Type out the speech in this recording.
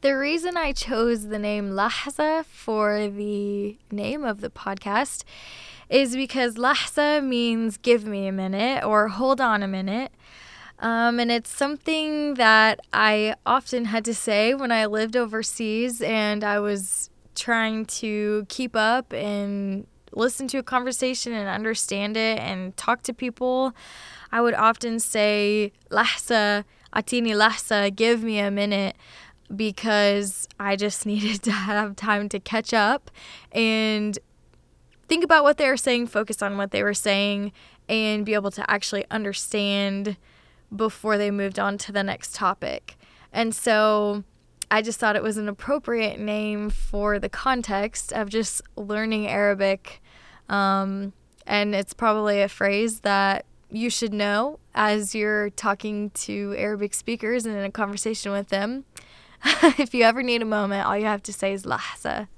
The reason I chose the name Lahza for the name of the podcast is because Lahza means give me a minute or hold on a minute. Um, and it's something that I often had to say when I lived overseas and I was trying to keep up and listen to a conversation and understand it and talk to people. I would often say, Lahza, atini lahza, give me a minute because I just needed to have time to catch up and think about what they were saying, focus on what they were saying, and be able to actually understand before they moved on to the next topic. And so I just thought it was an appropriate name for the context of just learning Arabic. Um, and it's probably a phrase that you should know as you're talking to Arabic speakers and in a conversation with them. if you ever need a moment, all you have to say is lahza.